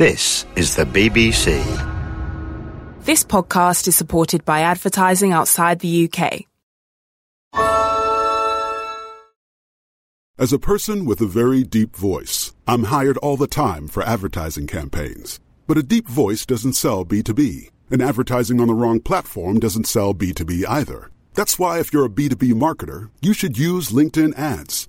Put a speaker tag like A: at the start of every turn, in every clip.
A: This is the BBC.
B: This podcast is supported by advertising outside the UK.
C: As a person with a very deep voice, I'm hired all the time for advertising campaigns. But a deep voice doesn't sell B2B, and advertising on the wrong platform doesn't sell B2B either. That's why, if you're a B2B marketer, you should use LinkedIn ads.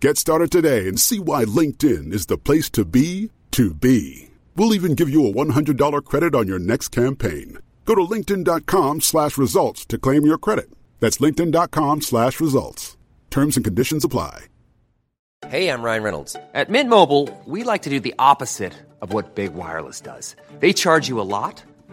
C: Get started today and see why LinkedIn is the place to be to be. We'll even give you a $100 credit on your next campaign. Go to linkedin.com slash results to claim your credit. That's linkedin.com slash results. Terms and conditions apply.
D: Hey, I'm Ryan Reynolds. At Mint Mobile, we like to do the opposite of what Big Wireless does. They charge you a lot,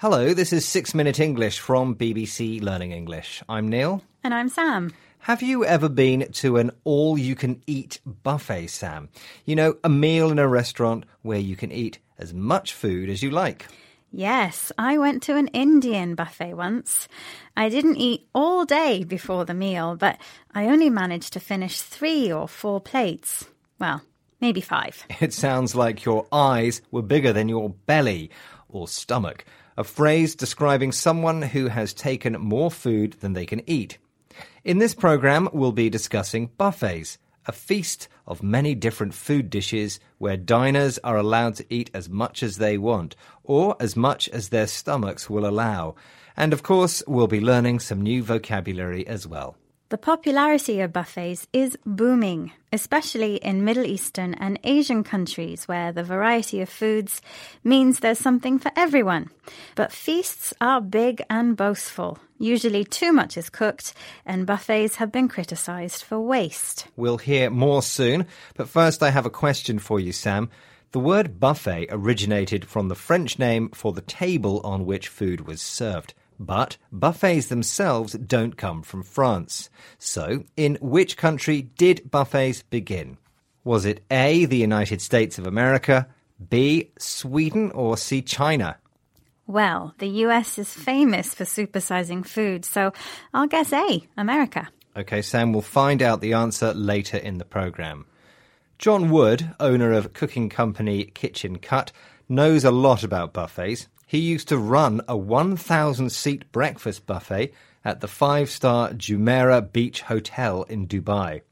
E: Hello, this is Six Minute English from BBC Learning English. I'm Neil.
F: And I'm Sam.
E: Have you ever been to an all you can eat buffet, Sam? You know, a meal in a restaurant where you can eat as much food as you like.
F: Yes, I went to an Indian buffet once. I didn't eat all day before the meal, but I only managed to finish three or four plates. Well, maybe five.
E: It sounds like your eyes were bigger than your belly or stomach, a phrase describing someone who has taken more food than they can eat. In this program, we'll be discussing buffets, a feast of many different food dishes where diners are allowed to eat as much as they want, or as much as their stomachs will allow. And of course, we'll be learning some new vocabulary as well.
F: The popularity of buffets is booming, especially in Middle Eastern and Asian countries where the variety of foods means there's something for everyone. But feasts are big and boastful. Usually too much is cooked, and buffets have been criticized for waste.
E: We'll hear more soon, but first I have a question for you, Sam. The word buffet originated from the French name for the table on which food was served. But buffets themselves don't come from France. So, in which country did buffets begin? Was it A, the United States of America, B, Sweden, or C, China?
F: Well, the US is famous for supersizing food, so I'll guess A, America.
E: Okay, Sam, we'll find out the answer later in the programme. John Wood, owner of cooking company Kitchen Cut, knows a lot about buffets. He used to run a 1,000 seat breakfast buffet at the five star Jumeirah Beach Hotel in Dubai.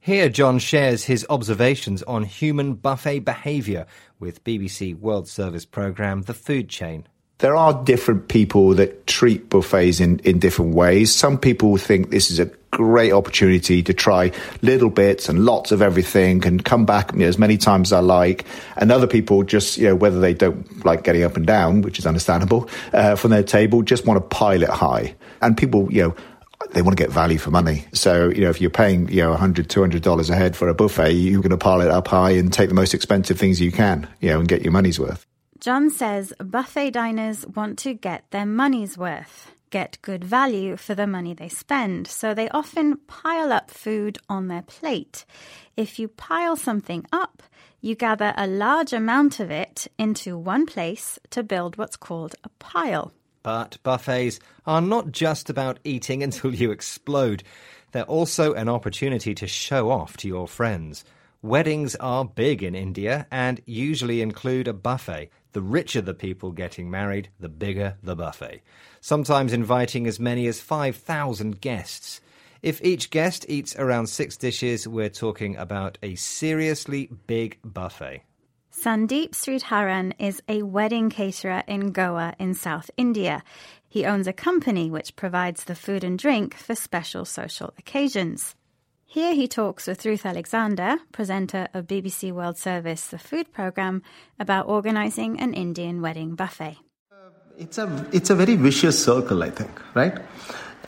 E: Here, John shares his observations on human buffet behaviour with BBC World Service programme The Food Chain.
G: There are different people that treat buffets in, in different ways. Some people think this is a great opportunity to try little bits and lots of everything and come back you know, as many times as I like. And other people just, you know, whether they don't like getting up and down, which is understandable, uh, from their table, just want to pile it high. And people, you know, they want to get value for money. So, you know, if you're paying, you know, $100, $200 a head for a buffet, you're going to pile it up high and take the most expensive things you can, you know, and get your money's worth.
F: John says buffet diners want to get their money's worth, get good value for the money they spend, so they often pile up food on their plate. If you pile something up, you gather a large amount of it into one place to build what's called a pile.
E: But buffets are not just about eating until you explode. They're also an opportunity to show off to your friends. Weddings are big in India and usually include a buffet. The richer the people getting married, the bigger the buffet. Sometimes inviting as many as 5,000 guests. If each guest eats around six dishes, we're talking about a seriously big buffet.
F: Sandeep Sridharan is a wedding caterer in Goa in South India. He owns a company which provides the food and drink for special social occasions. Here he talks with Ruth Alexander, presenter of BBC World Service The Food Programme, about organising an Indian wedding buffet.
H: Uh, it's a, it's a very vicious circle, I think, right?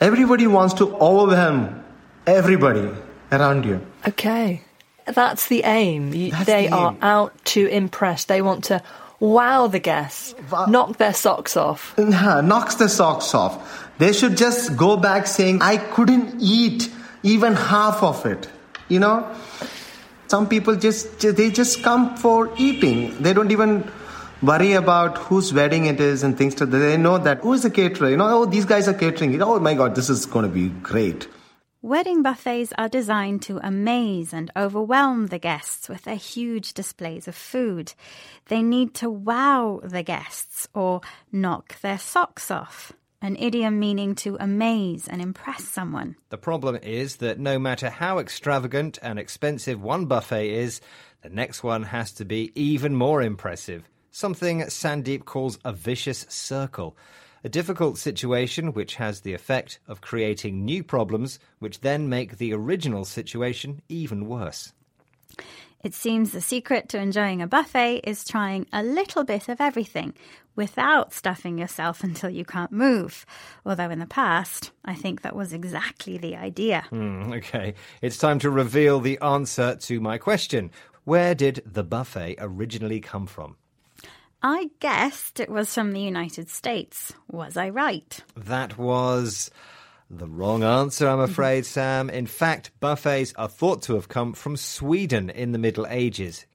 H: Everybody wants to overwhelm everybody around you.
I: Okay. That's the aim. You,
H: That's
I: they
H: the
I: are
H: aim.
I: out to impress. They want to wow the guests,
H: Wow.
I: knock their socks off.
H: Nah, knocks the socks off. They should just go back saying, I couldn't eat even half of it. You know? Some people just, they just come for eating. They don't even worry about whose wedding it is and things that. They know that who is the caterer? You know, oh, these guys are catering. Oh my God, this is going to be great.
F: Wedding buffets are designed to amaze and overwhelm the guests with their huge displays of food. They need to wow the guests or knock their socks off, an idiom meaning to amaze and impress someone.
E: The problem is that no matter how extravagant and expensive one buffet is, the next one has to be even more impressive. Something Sandeep calls a vicious circle. A difficult situation which has the effect of creating new problems, which then make the original situation even worse.
F: It seems the secret to enjoying a buffet is trying a little bit of everything without stuffing yourself until you can't move. Although in the past, I think that was exactly the idea.
E: Hmm, okay, it's time to reveal the answer to my question. Where did the buffet originally come from?
F: I guessed it was from the United States. Was I right?
E: That was the wrong answer, I'm mm-hmm. afraid, Sam. In fact, buffets are thought to have come from Sweden in the Middle Ages.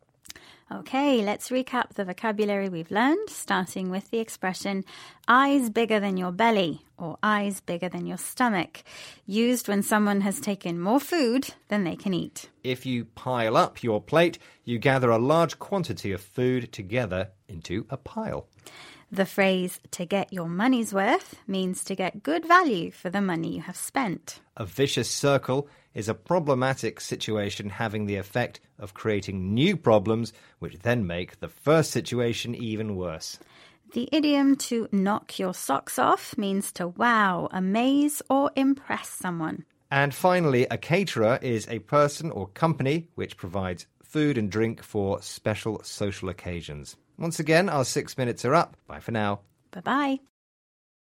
F: Okay, let's recap the vocabulary we've learned, starting with the expression eyes bigger than your belly or eyes bigger than your stomach, used when someone has taken more food than they can eat.
E: If you pile up your plate, you gather a large quantity of food together into a pile.
F: The phrase to get your money's worth means to get good value for the money you have spent.
E: A vicious circle is a problematic situation having the effect of creating new problems, which then make the first situation even worse.
F: The idiom to knock your socks off means to wow, amaze, or impress someone.
E: And finally, a caterer is a person or company which provides food and drink for special social occasions. Once again, our six minutes are up. Bye for now.
F: Bye bye.